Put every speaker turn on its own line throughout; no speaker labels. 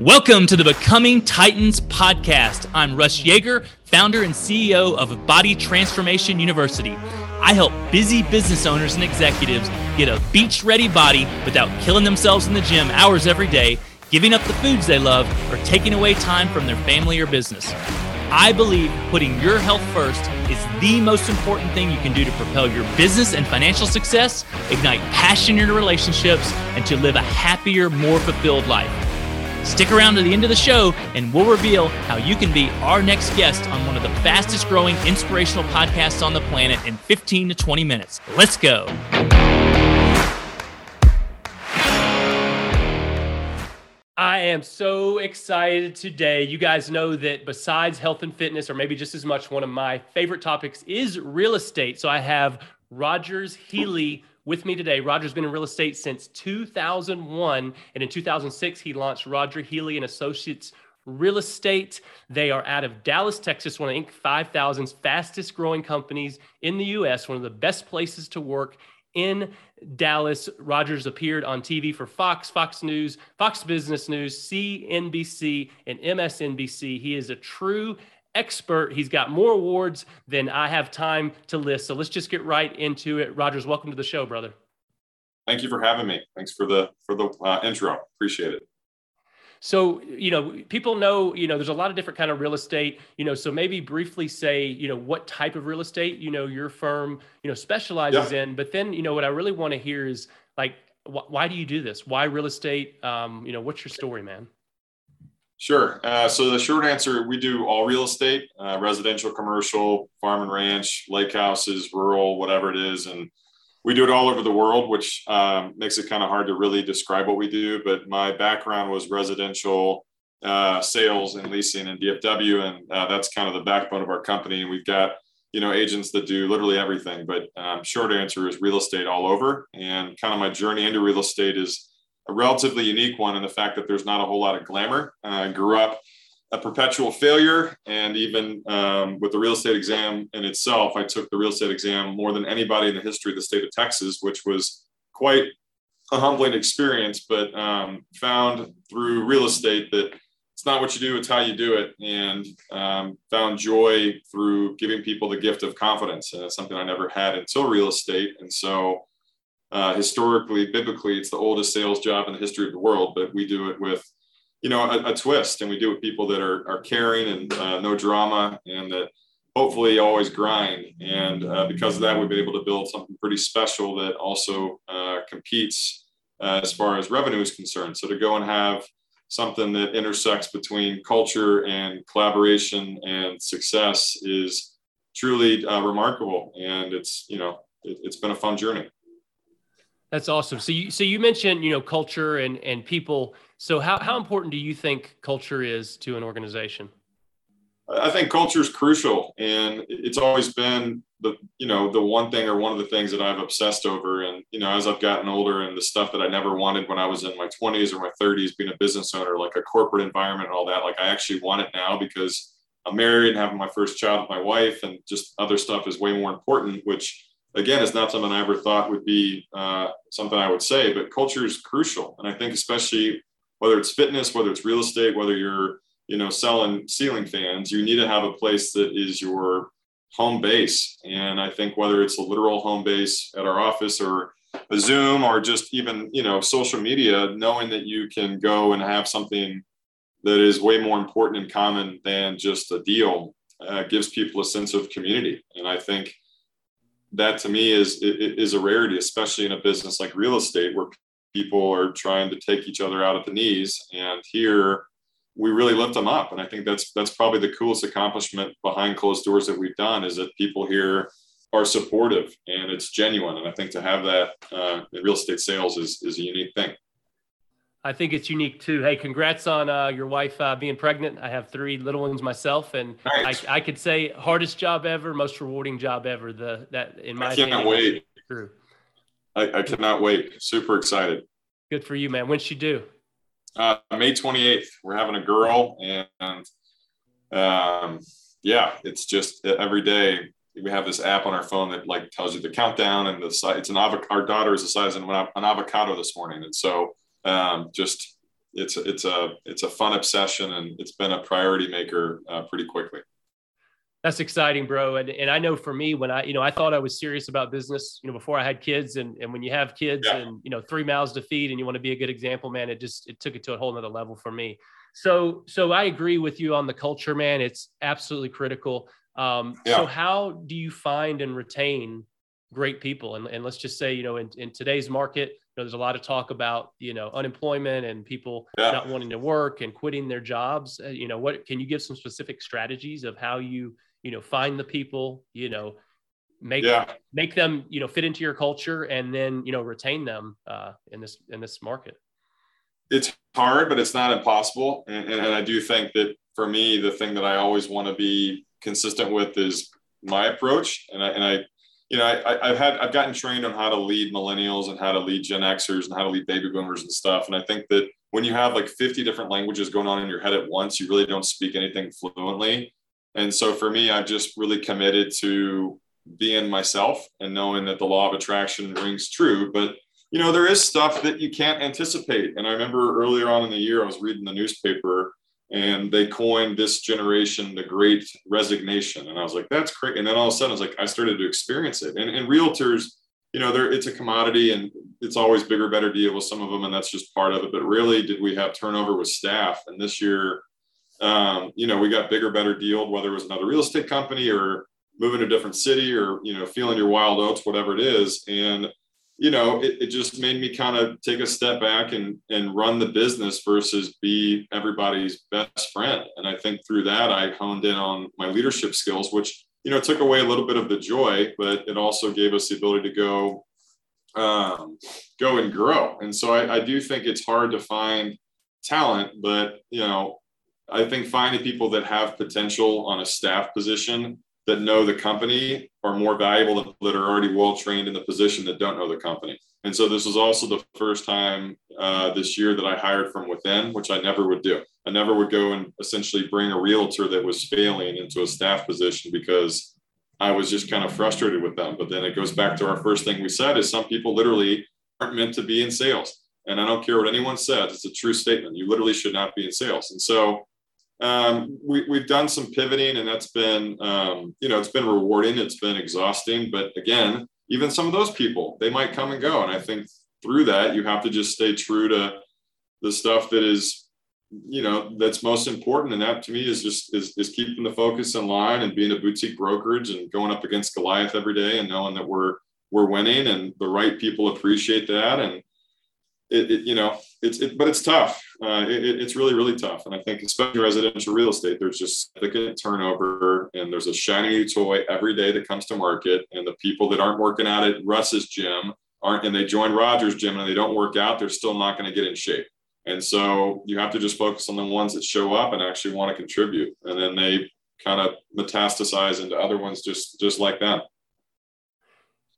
Welcome to the Becoming Titans podcast. I'm Russ Yeager, founder and CEO of Body Transformation University. I help busy business owners and executives get a beach ready body without killing themselves in the gym hours every day, giving up the foods they love, or taking away time from their family or business. I believe putting your health first is the most important thing you can do to propel your business and financial success, ignite passion in your relationships, and to live a happier, more fulfilled life. Stick around to the end of the show, and we'll reveal how you can be our next guest on one of the fastest growing inspirational podcasts on the planet in 15 to 20 minutes. Let's go. I am so excited today. You guys know that besides health and fitness, or maybe just as much, one of my favorite topics is real estate. So I have Rogers Healy with me today. Roger's been in real estate since 2001, and in 2006 he launched Rogers Healy and Associates Real Estate. They are out of Dallas, Texas, one of Inc. 5000's fastest growing companies in the U.S., one of the best places to work in Dallas. Rogers appeared on TV for Fox, Fox News, Fox Business News, CNBC, and MSNBC. He is a true expert. He's got more awards than I have time to list. So let's just get right into it. Rogers, welcome to the show, brother.
Thank you for having me. Thanks for the for the uh, intro. Appreciate it.
So, you know, people know, you know, there's a lot of different kind of real estate, you know, so maybe briefly say, you know, what type of real estate, you know, your firm, you know, specializes yeah. in, but then, you know, what I really want to hear is like, wh- why do you do this? Why real estate? Um, you know, what's your story, man?
Sure. Uh, so the short answer, we do all real estate, uh, residential, commercial, farm and ranch, lake houses, rural, whatever it is. And we do it all over the world, which um, makes it kind of hard to really describe what we do. But my background was residential uh, sales and leasing and DFW. And uh, that's kind of the backbone of our company. And we've got, you know, agents that do literally everything. But um, short answer is real estate all over. And kind of my journey into real estate is a relatively unique one in the fact that there's not a whole lot of glamour. Uh, I grew up a perpetual failure, and even um, with the real estate exam in itself, I took the real estate exam more than anybody in the history of the state of Texas, which was quite a humbling experience. But um, found through real estate that it's not what you do, it's how you do it, and um, found joy through giving people the gift of confidence. And it's something I never had until real estate, and so uh, historically, biblically, it's the oldest sales job in the history of the world, but we do it with, you know, a, a twist, and we do it with people that are are caring and uh, no drama, and that hopefully always grind. And uh, because of that, we've been able to build something pretty special that also uh, competes uh, as far as revenue is concerned. So to go and have something that intersects between culture and collaboration and success is truly uh, remarkable, and it's you know it, it's been a fun journey.
That's awesome. So you so you mentioned you know culture and and people. So how how important do you think culture is to an organization?
I think culture is crucial, and it's always been the you know the one thing or one of the things that I've obsessed over. And you know, as I've gotten older, and the stuff that I never wanted when I was in my 20s or my 30s, being a business owner, like a corporate environment and all that, like I actually want it now because I'm married and having my first child with my wife, and just other stuff is way more important, which again, it's not something I ever thought would be uh, something I would say, but culture is crucial. And I think especially whether it's fitness, whether it's real estate, whether you're, you know, selling ceiling fans, you need to have a place that is your home base. And I think whether it's a literal home base at our office or a Zoom or just even, you know, social media, knowing that you can go and have something that is way more important and common than just a deal uh, gives people a sense of community. And I think that to me is is a rarity, especially in a business like real estate where people are trying to take each other out at the knees. And here we really lift them up. And I think that's that's probably the coolest accomplishment behind closed doors that we've done is that people here are supportive and it's genuine. And I think to have that uh, in real estate sales is is a unique thing.
I think it's unique too. Hey, congrats on uh, your wife uh, being pregnant. I have three little ones myself, and nice. I, I, could say hardest job ever, most rewarding job ever. The that in my
I cannot wait. True. I, I, cannot wait. Super excited.
Good for you, man. When's she due?
Uh, May 28th. We're having a girl, and um, yeah, it's just every day we have this app on our phone that like tells you the countdown and the size. It's an avocado. Our daughter is the size of an avocado this morning, and so um, just it's it's a it's a fun obsession, and it's been a priority maker uh, pretty quickly.
That's exciting, bro. And and I know for me, when I you know I thought I was serious about business, you know, before I had kids, and and when you have kids yeah. and you know three mouths to feed, and you want to be a good example, man, it just it took it to a whole nother level for me. So so I agree with you on the culture, man. It's absolutely critical. Um, yeah. So how do you find and retain great people? And, and let's just say, you know, in, in today's market, know, there's a lot of talk about, you know, unemployment and people yeah. not wanting to work and quitting their jobs. Uh, you know, what can you give some specific strategies of how you, you know, find the people, you know, make yeah. make them, you know, fit into your culture and then, you know, retain them uh, in this in this market?
It's hard, but it's not impossible. And, and, and I do think that for me, the thing that I always want to be consistent with is my approach. And I, and I you know, I, have had I've gotten trained on how to lead millennials and how to lead Gen Xers and how to lead baby boomers and stuff. And I think that when you have like 50 different languages going on in your head at once, you really don't speak anything fluently. And so for me, I've just really committed to being myself and knowing that the law of attraction rings true. But you know, there is stuff that you can't anticipate. And I remember earlier on in the year, I was reading the newspaper and they coined this generation the great resignation. And i was like that's great and then all of a sudden i was like i started to experience it. And, and realtors you know it's a commodity and it's always bigger better deal with some of them and that's just part of it. But really did we have turnover with staff? And this year um, you know we got bigger better deal whether it was another real estate company or moving to a different city or you know feeling your wild oats whatever it is. And you know, it, it just made me kind of take a step back and and run the business versus be everybody's best friend. And I think through that, I honed in on my leadership skills, which you know took away a little bit of the joy, but it also gave us the ability to go um, go and grow. And so I, I do think it's hard to find talent, but you know, I think finding people that have potential on a staff position that know the company are more valuable that are already well trained in the position that don't know the company. And so this was also the first time uh, this year that I hired from within, which I never would do. I never would go and essentially bring a realtor that was failing into a staff position because I was just kind of frustrated with them. But then it goes back to our first thing we said is some people literally aren't meant to be in sales. And I don't care what anyone says, it's a true statement. You literally should not be in sales. And so um, we, we've done some pivoting and that's been um, you know it's been rewarding it's been exhausting but again even some of those people they might come and go. And i think through that you have to just stay true to the stuff that is you know that's most important. And that to me is just is, is keeping the focus in line and being a boutique brokerage and going up against goliath every day and knowing that we're we're winning and the right people appreciate that. And it, it you know it's it, but it's tough uh, it, it's really really tough. And i think especially residential real estate there's just significant turnover and there's a shiny new toy every day that comes to market. And the people that aren't working out at russ's gym aren't and they join roger's gym and they don't work out they're still not going to get in shape. And so you have to just focus on the ones that show up and actually want to contribute. And then they kind of metastasize into other ones just just like them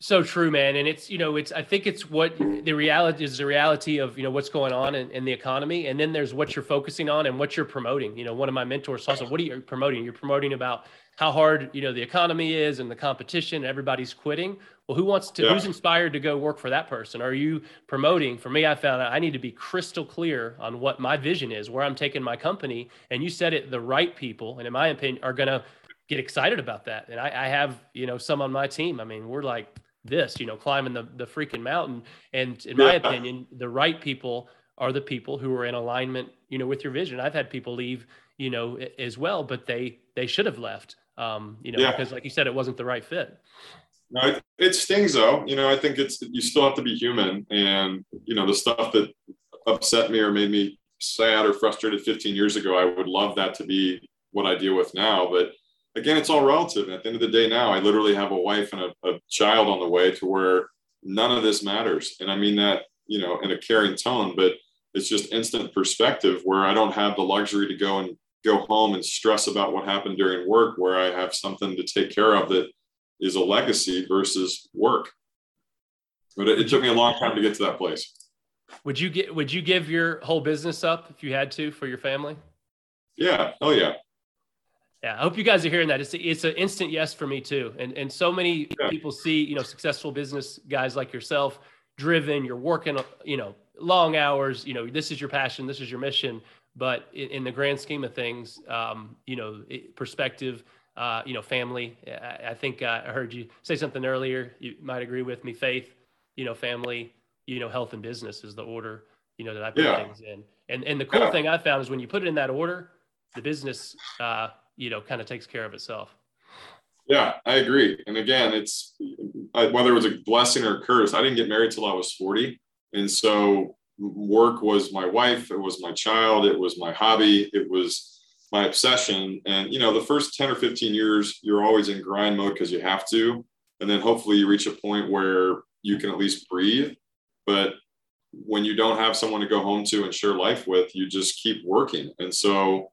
so true, man. And it's, you know, it's, I think it's what the reality is the reality of, you know, what's going on in, in, the economy. And then there's what you're focusing on and what you're promoting. You know, one of my mentors also, what are you promoting? You're promoting about how hard, you know, the economy is and the competition, everybody's quitting. Well, who wants to, yeah. who's inspired to go work for that person? Are you promoting? For me, I found out I need to be crystal clear on what my vision is, where I'm taking my company. And you said it, the right people, and in my opinion, are going to get excited about that. And I, I have, you know, some on my team. I mean, we're like, this, you know, climbing the, the freaking mountain. And in my opinion, the right people are the people who are in alignment, you know, with your vision. I've had people leave, you know, as well, but they they should have left, um, you know, yeah. because like you said, it wasn't the right fit.
No, it, it stings though. You know, I think it's you still have to be human, and you know, the stuff that upset me or made me sad or frustrated 15 years ago, I would love that to be what I deal with now, but again, it's all relative. And at the end of the day, now I literally have a wife and a, a child on the way to where none of this matters. And I mean that, you know, in a caring tone, but it's just instant perspective where I don't have the luxury to go and go home and stress about what happened during work, where I have something to take care of that is a legacy versus work. But it, it took me a long time to get to that place.
Would you get would you give your whole business up if you had to for your family?
Yeah. Oh yeah.
Yeah, I hope you guys are hearing that. It's a, it's an instant yes for me too. And and so many yeah. people see you know successful business guys like yourself, driven. You're working you know long hours. You know, this is your passion, this is your mission. But in, in the grand scheme of things, um, you know, perspective, uh, you know, family. I, I think uh, I heard you say something earlier. You might agree with me. Faith, you know, family, you know, health and business is the order. You know that I put yeah. things in. And and the cool yeah. thing I found is when you put it in that order, the business, uh, you know, kind of takes care of itself.
Yeah, I agree. And again, it's whether it was a blessing or a curse. I didn't get married till I was 40. And so work was my wife, it was my child, it was my hobby, it was my obsession. And, you know, the first 10 or 15 years, you're always in grind mode because you have to. And then hopefully you reach a point where you can at least breathe. But when you don't have someone to go home to and share life with, you just keep working. And so,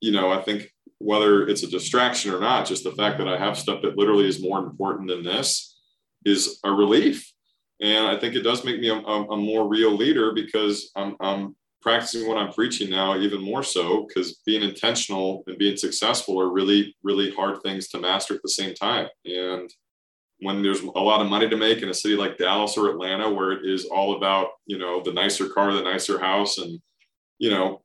you know, I think whether it's a distraction or not, just the fact that I have stuff that literally is more important than this is a relief. And I think it does make me a, a, a more real leader because I'm, I'm practicing what I'm preaching now even more so because being intentional and being successful are really, really hard things to master at the same time. And when there's a lot of money to make in a city like Dallas or Atlanta, where it is all about, you know, the nicer car, the nicer house, and, you know,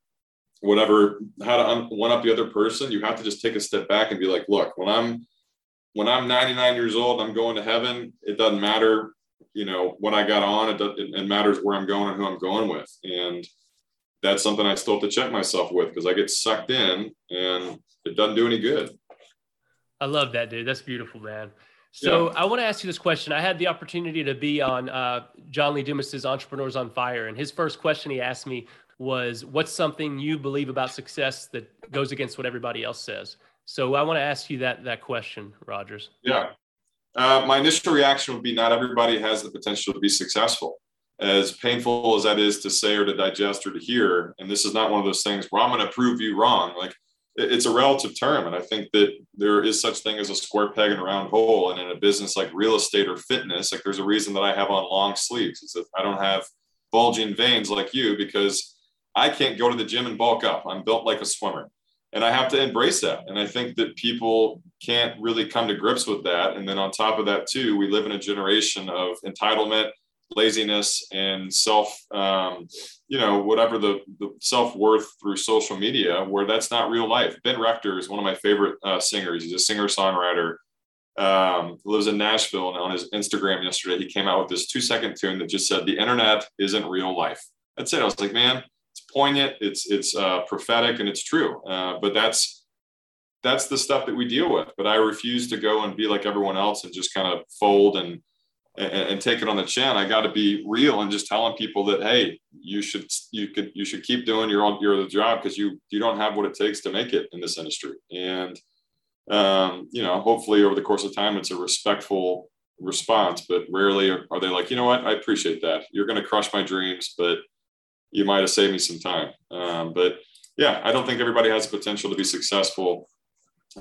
whatever how to one up the other person you have to just take a step back and be like look when i'm when i'm 99 years old i'm going to heaven it doesn't matter you know what i got on it, does, it matters where i'm going and who i'm going with and that's something i still have to check myself with because i get sucked in and it doesn't do any good
i love that dude that's beautiful man so yeah. I want to ask you this question. I had the opportunity to be on uh, John Lee Dumas's Entrepreneurs on Fire, and his first question he asked me was what's something you believe about success that goes against what everybody else says? So I want to ask you that that question, Rogers.
Yeah. Uh, my initial reaction would be not everybody has the potential to be successful. As painful as that is to say or to digest or to hear, and this is not one of those things where I'm going to prove you wrong. Like it's a relative term, and I think that there is such thing as a square peg and a round hole. And in a business like real estate or fitness, like there's a reason that I have on long sleeves. It's that I don't have bulging veins like you because I can't go to the gym and bulk up. I'm built like a swimmer. And I have to embrace that. And I think that people can't really come to grips with that. And then on top of that, too, we live in a generation of entitlement, laziness, and self, um, you know, whatever the, the self worth through social media, where that's not real life. Ben Rector is one of my favorite uh, singers. He's a singer songwriter. Um, lives in Nashville, and on his Instagram yesterday, he came out with this two second tune that just said, "The internet isn't real life." That's it. I was like, man, poignant, it's it's uh, prophetic, and it's true. Uh, but that's that's the stuff that we deal with. But I refuse to go and be like everyone else and just kind of fold and and, and take it on the chin. I got to be real and just telling people that hey, you should you could you should keep doing your your job because you you don't have what it takes to make it in this industry. And um, you know, hopefully over the course of time, it's a respectful response. But rarely are, are they like, you know what, I appreciate that. You're going to crush my dreams, but you might have saved me some time. Um, but yeah, I don't think everybody has the potential to be successful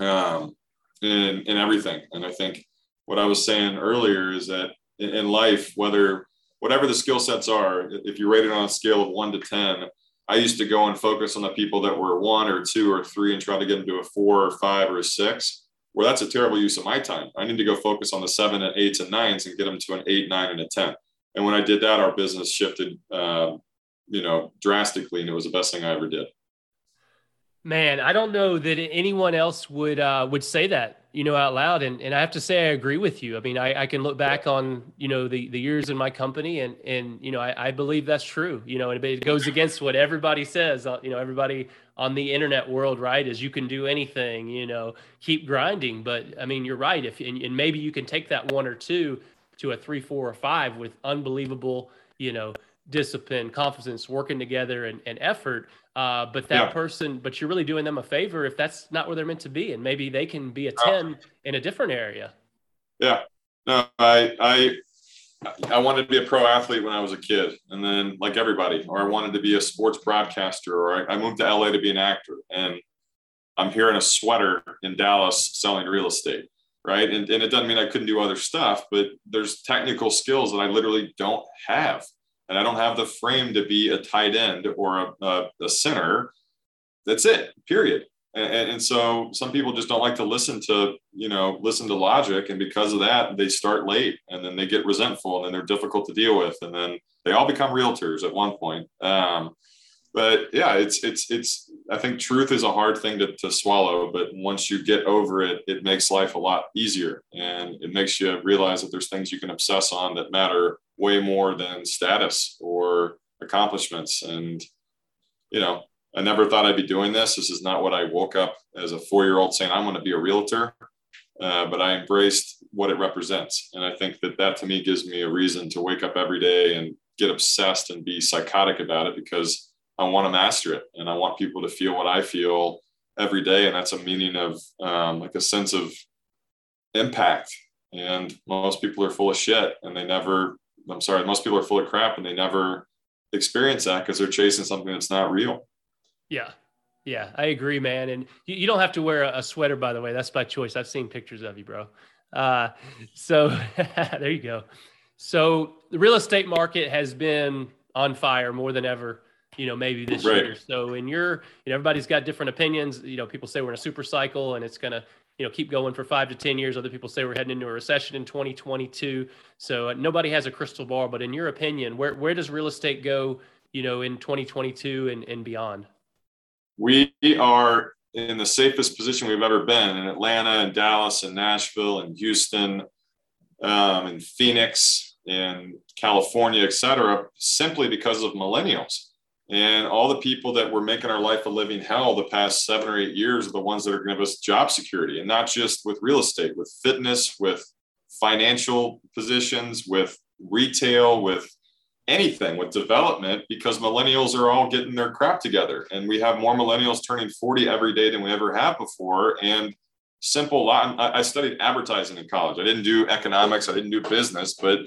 um, in, in everything. And I think what I was saying earlier is that in, in life, whether whatever the skill sets are, if you rate it on a scale of one to 10, I used to go and focus on the people that were one or two or three and try to get them to a four or five or a six. Well, that's a terrible use of my time. I need to go focus on the seven and eights and nines and get them to an eight, nine, and a 10. And when I did that, our business shifted uh, you know, drastically, and it was the best thing I ever did.
Man, I don't know that anyone else would uh, would say that, you know, out loud. And and I have to say, I agree with you. I mean, I, I can look back on, you know, the the years in my company, and and you know, I, I believe that's true. You know, and it goes against what everybody says. Uh, you know, everybody on the internet world, right? Is you can do anything. You know, keep grinding. But I mean, you're right. If and, and maybe you can take that one or two to a three, four, or five with unbelievable, you know discipline, confidence, working together, and, and effort. Uh, but that yeah. person, but you're really doing them a favor if that's not where they're meant to be, and maybe they can be a ten in a different area.
Yeah, no, I I I wanted to be a pro athlete when I was a kid, and then like everybody, or I wanted to be a sports broadcaster, or I, I moved to LA to be an actor, and I'm here in a sweater in Dallas selling real estate right? And, and, it doesn't mean I couldn't do other stuff, but there's technical skills that I literally don't have and I don't have the frame to be a tight end or a, a, a center. That's it, period. And, and, so some people just don't like to listen to you know listen to logic and because of that they start late and then they get resentful and then they're difficult to deal with and then they all become realtors at one point um, but yeah it's it's it's i think truth is a hard thing to, to swallow but once you get over it it makes life a lot easier and it makes you realize that there's things you can obsess on that matter way more than status or accomplishments and you know I never thought I'd be doing this. This is not what I woke up as a four year old saying, I'm going to be a realtor. Uh, but I embraced what it represents. And I think that that to me gives me a reason to wake up every day and get obsessed and be psychotic about it because I want to master it. And I want people to feel what I feel every day. And that's a meaning of um, like a sense of impact. And most people are full of shit and they never, I'm sorry, most people are full of crap and they never experience that because they're chasing something that's not real.
Yeah. Yeah, I agree, man. And you, you don't have to wear a, a, sweater, by the way. That's by choice. I've seen pictures of you, bro. Uh, so there you go. So the real estate market has been on fire more than ever, you know, maybe this right. year. So in your, you know, everybody's got different opinions. You know, people say we're in a super cycle and it's going to, you know, keep going for five to 10 years. Other people say we're heading into a recession in 2022. So uh, nobody has a crystal ball, but in your opinion, where, where does real estate go, you know, in 2022 and, and beyond?
we are in the safest position we've ever been in Atlanta and Dallas and Nashville and Houston um, and Phoenix and California, et cetera, simply because of millennials. And all the people that were making our life a living hell the past seven or eight years are the ones that are going to give us job security, and not just with real estate, with fitness, with financial positions, with retail, with anything with development because millennials are all getting their crap together. And we have more millennials turning 40 every day than we ever have before. And simple i studied advertising in college. I didn't do economics i didn't do business but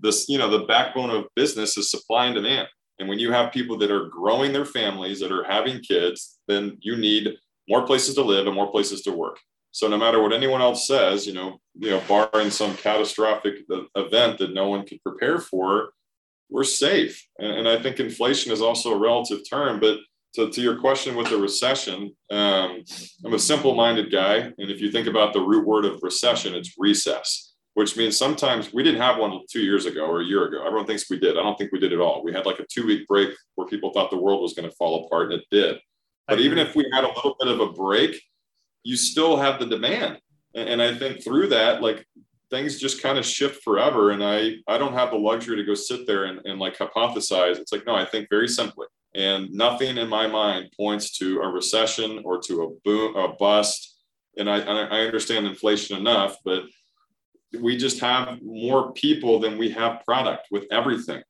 this you know the backbone of business is supply and demand and when you have people that are growing their families that are having kids then you need more places to live and more places to work so no matter what anyone else says you know you know barring some catastrophic event that no one could prepare for we're safe. And, and, I think inflation is also a relative term. But to, to your question with the recession, um, I'm a simple minded guy. And if you think about the root word of recession, it's recess, which means sometimes we didn't have one two years ago or a year ago. Everyone thinks we did. I don't think we did at all. We had like a two week break where people thought the world was going to fall apart, and it did. But even if we had a little bit of a break, you still have the demand. And I think through that, like things just kind of shift forever and i i don't have the luxury to go sit there and, and like hypothesize it's like no i think very simply and nothing in my mind points to a recession or to a boom a bust and i i understand inflation enough but we just have more people than we have product with everything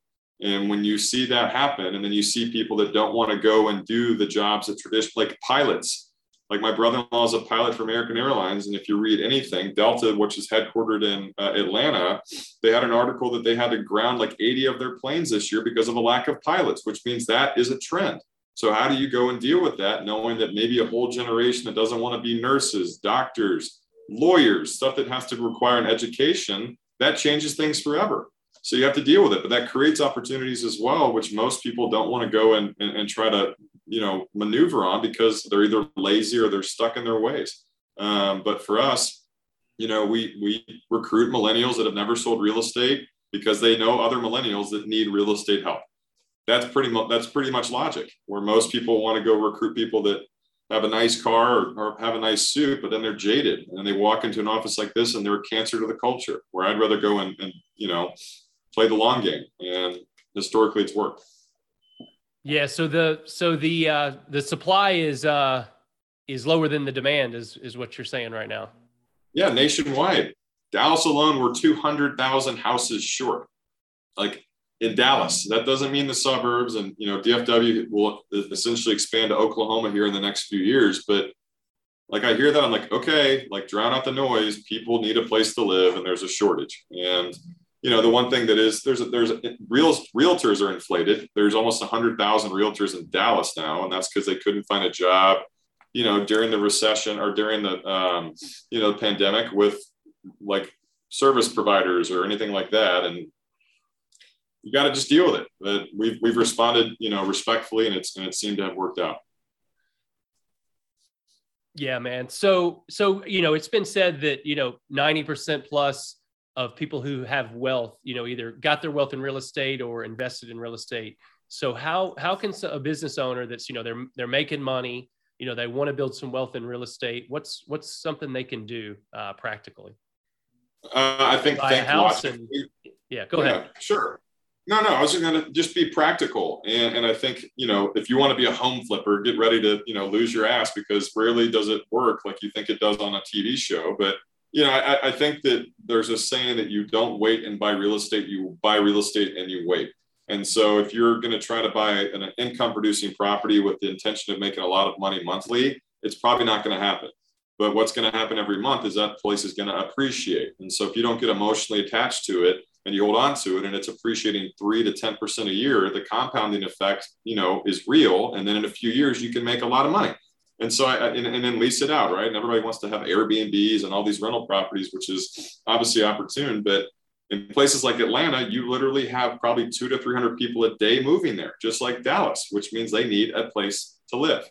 and when you see that happen and then you see people that don't want to go and do the jobs that tradition like pilots like my brother-in-law is a pilot for American Airlines, and if you read anything, Delta, which is headquartered in uh, Atlanta, they had an article that they had to ground like 80 of their planes this year because of a lack of pilots, which means that is a trend. So how do you go and deal with that, knowing that maybe a whole generation that doesn't want to be nurses, doctors, lawyers, stuff that has to require an education, that changes things forever. So you have to deal with it, but that creates opportunities as well, which most people don't want to go and, and, and try to you know maneuver on because they're either lazy or they're stuck in their ways. Um, but for us, you know, we we recruit millennials that have never sold real estate because they know other millennials that need real estate help. That's pretty much that's pretty much logic. Where most people want to go recruit people that have a nice car or, or, have a nice suit, but then they're jaded and they walk into an office like this and they're a cancer to the culture. Where I'd rather go and, and you know play the long game, and historically it's worked.
Yeah. So the so the uh, the supply is uh, is lower than the demand is is what you're saying right now.
Yeah, nationwide. Dallas alone, we're two hundred thousand houses short. Like in Dallas, that doesn't mean the suburbs, and you know DFW will essentially expand to Oklahoma here in the next few years. But like I hear that, I'm like, okay, like drown out the noise. People need a place to live, and there's a shortage. And you know, the one thing that is there's a, there's a, real realtors are inflated. There's almost hundred thousand realtors in Dallas now, and that's because they couldn't find a job, you know, during the recession or during the um, you know pandemic with like service providers or anything like that, and you got to just deal with it. But we've we've responded, you know, respectfully, and it's and it seemed to have worked out.
Yeah, man. So, so you know, it's been said that you know, ninety percent plus of people who have wealth, you know, either got their wealth in real estate or invested in real estate. So, how how can a business owner that's you know they're they're making money, you know, they want to build some wealth in real estate. What's what's something they can do uh, practically?
Uh, I think
buy a house and yeah, go yeah, ahead.
Sure. No, no, I was going to just be practical. And, and I think, you know, if you want to be a home flipper, get ready to, you know, lose your ass because rarely does it work like you think it does on a TV show. But, you know, I, I think that there's a saying that you don't wait and buy real estate, you buy real estate and you wait. And so if you're going to try to buy an income producing property with the intention of making a lot of money monthly, it's probably not going to happen. But what's going to happen every month is that place is going to appreciate. And so if you don't get emotionally attached to it, and you hold on to it and it's appreciating three to 10% a year, the compounding effect, you know, is real. And then in a few years, you can make a lot of money. And so I, and, and then lease it out, right? And everybody wants to have Airbnbs and all these rental properties, which is obviously opportune. But in places like Atlanta, you literally have probably two to 300 people a day moving there, just like Dallas, which means they need a place to live.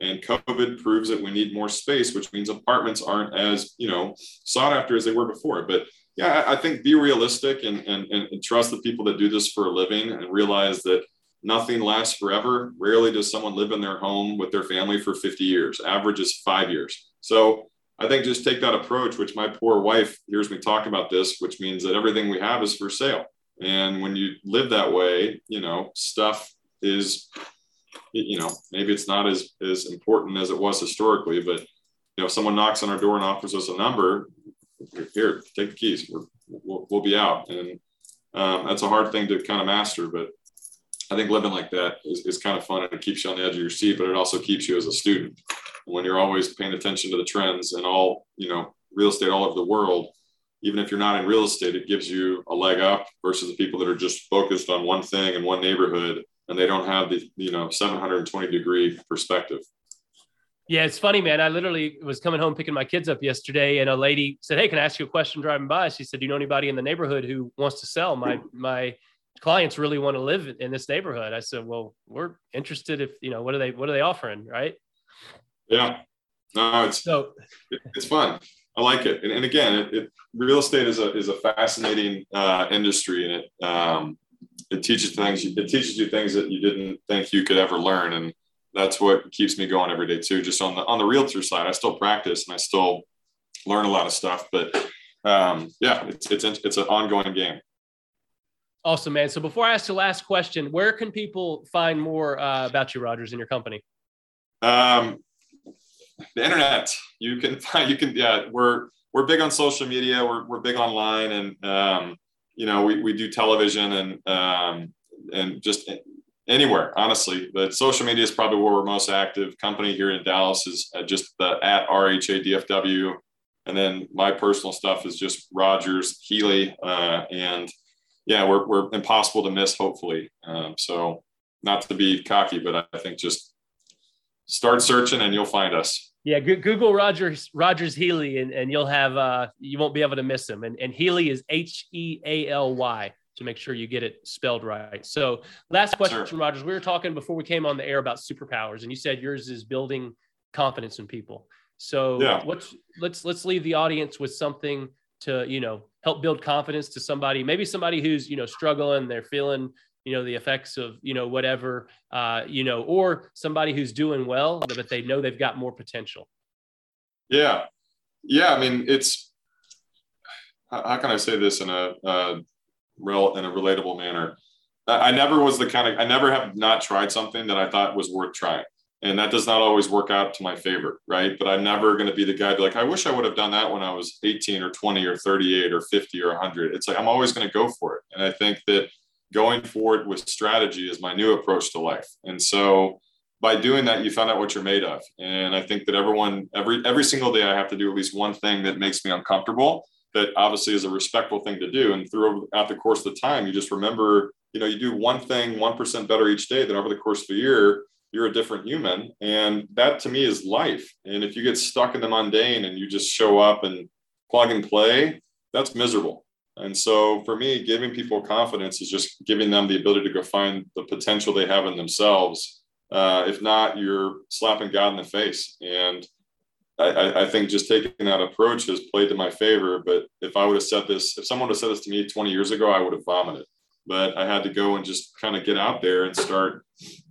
And COVID proves that we need more space, which means apartments aren't as, you know, sought after as they were before. But yeah, I think be realistic and, and, and trust the people that do this for a living and realize that nothing lasts forever. Rarely does someone live in their home with their family for 50 years. Average is five years. So I think just take that approach, which my poor wife hears me talk about this, which means that everything we have is for sale. And when you live that way, you know, stuff is, you know, maybe it's not as, as important as it was historically, but you know, if someone knocks on our door and offers us a number, here, take the keys. we will we'll be out. And um, that's a hard thing to kind of master, but I think living like that is, is kind of fun and it keeps you on the edge of your seat, but it also keeps you as a student when you're always paying attention to the trends and all, you know, real estate all over the world. Even if you're not in real estate, it gives you a leg up versus the people that are just focused on one thing in one neighborhood and they don't have the, you know, 720 degree perspective.
Yeah, it's funny, man. I literally was coming home picking my kids up yesterday, and a lady said, "Hey, can I ask you a question driving by?" She said, "Do you know anybody in the neighborhood who wants to sell? My my clients really want to live in this neighborhood." I said, "Well, we're interested. If you know, what are they what are they offering, right?"
Yeah, no, it's so it's fun. I like it, and, and again, it, it, real estate is a is a fascinating uh, industry, and it um, it teaches things. It teaches you things that you didn't think you could ever learn, and that's what keeps me going every day too. Just on the on the realtor side, I still practice and I still learn a lot of stuff. But um, yeah, it's it's it's an ongoing game.
Awesome, man. So before I ask the last question, where can people find more uh, about you, Rogers, and your company?
Um, the internet. You can find. You can. Yeah, we're we're big on social media. We're we're big online, and um, you know we we do television and um, and just anywhere, honestly. But social media is probably where we're most active. Company here in Dallas is uh, just the at RHADFW. And then my personal stuff is just Rogers, Healy, uh, and yeah, we're, we're impossible to miss, hopefully. Um, so not to be cocky, but I think just start searching and you'll find us.
Yeah, Google Rogers Rogers Healy, and, and you'll have uh, you won't be able to miss him. And and Healy is H E A L Y to make sure you get it spelled right. So, last question, sure. Rogers. We were talking before we came on the air about superpowers, and you said yours is building confidence in people. So, yeah. what's let's let's leave the audience with something to you know help build confidence to somebody, maybe somebody who's you know struggling, they're feeling you know the effects of you know whatever uh, you know, or somebody who's doing well, but they know they've got more potential.
Yeah, yeah. I mean, it's how can I say this in a, a real in a relatable manner. I never was the kind of I never have not tried something that I thought was worth trying. And that does not always work out to my favor, right? But I'm never going to be the guy to be like, I wish I would have done that when I was 18 or 20 or 38 or 50 or 100. It's like I'm always going to go for it. And I think that going forward with strategy is my new approach to life. And so by doing that, you find out what you're made of. And I think that everyone, every every single day, I have to do at least one thing that makes me uncomfortable that obviously is a respectful thing to do. And throughout the course of the time, you just remember, you know, you do one thing 1% better each day, then over the course of a year, you're a different human. And that to me is life. And if you get stuck in the mundane and you just show up and plug and play, that's miserable. And so for me, giving people confidence is just giving them the ability to go find the potential they have in themselves. Uh, if not, you're slapping God in the face. And I, I think just taking that approach has played to my favor. But if I would have said this, if someone would have said this to me 20 years ago, I would have vomited. But I had to go and just kind of get out there and start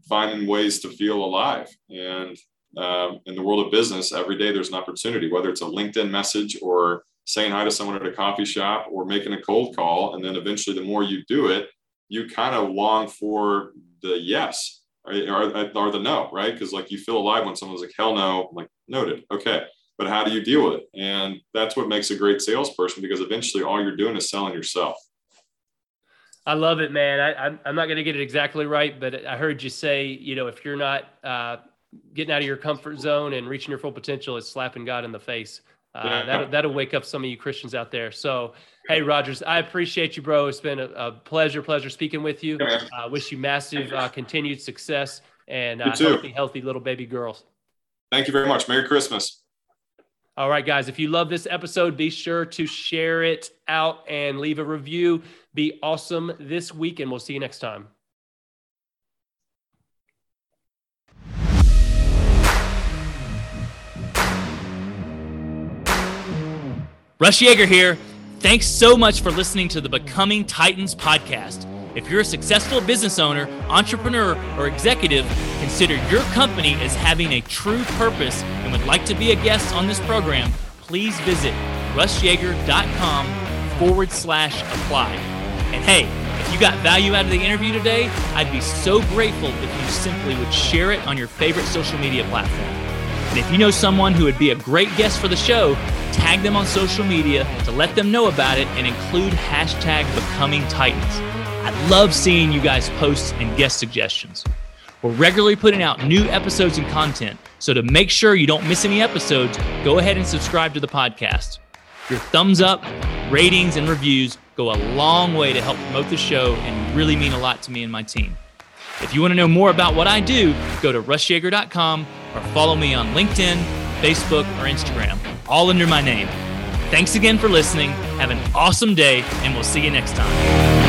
finding ways to feel alive. And um, in the world of business, every day there's an opportunity, whether it's a LinkedIn message or saying hi to someone at a coffee shop or making a cold call. And then eventually, the more you do it, you kind of long for the yes right? or, or the no, right? Because like you feel alive when someone's like, hell no, I'm like, noted. Okay. But how do you deal with it? And that's what makes a great salesperson because eventually all you're doing is selling yourself.
I love it, man. I, am not going to get it exactly right, but I heard you say, you know, if you're not uh, getting out of your comfort zone and reaching your full potential, it's slapping God in the face. Uh, yeah. that'll, that'll wake up some of you Christians out there. So, hey, Rogers, I appreciate you, bro. It's been a, a pleasure, pleasure speaking with you. I uh, wish you massive uh, continued success and uh, healthy, healthy little baby girls.
Thank you very much. Merry Christmas.
All right, guys, if you love this episode, be sure to share it out and leave a review. Be awesome this week, and we'll see you next time. Russ Yeager here. Thanks so much for listening to the Becoming Titans podcast. If you're a successful business owner, entrepreneur, or executive, consider your company as having a true purpose and would like to be a guest on this program, please visit russyeager.com forward slash apply. And hey, if you got value out of the interview today, I'd be so grateful if you simply would share it on your favorite social media platform. And if you know someone who would be a great guest for the show, tag them on social media to let them know about it and include hashtag becoming titans. Love seeing you guys post and guest suggestions. We're regularly putting out new episodes and content, so to make sure you don't miss any episodes, go ahead and subscribe to the podcast. Your thumbs up, ratings, and reviews go a long way to help promote the show and really mean a lot to me and my team. If you want to know more about what I do, go to russyeager.com or follow me on LinkedIn, Facebook, or Instagram, all under my name. Thanks again for listening. Have an awesome day, and we'll see you next time.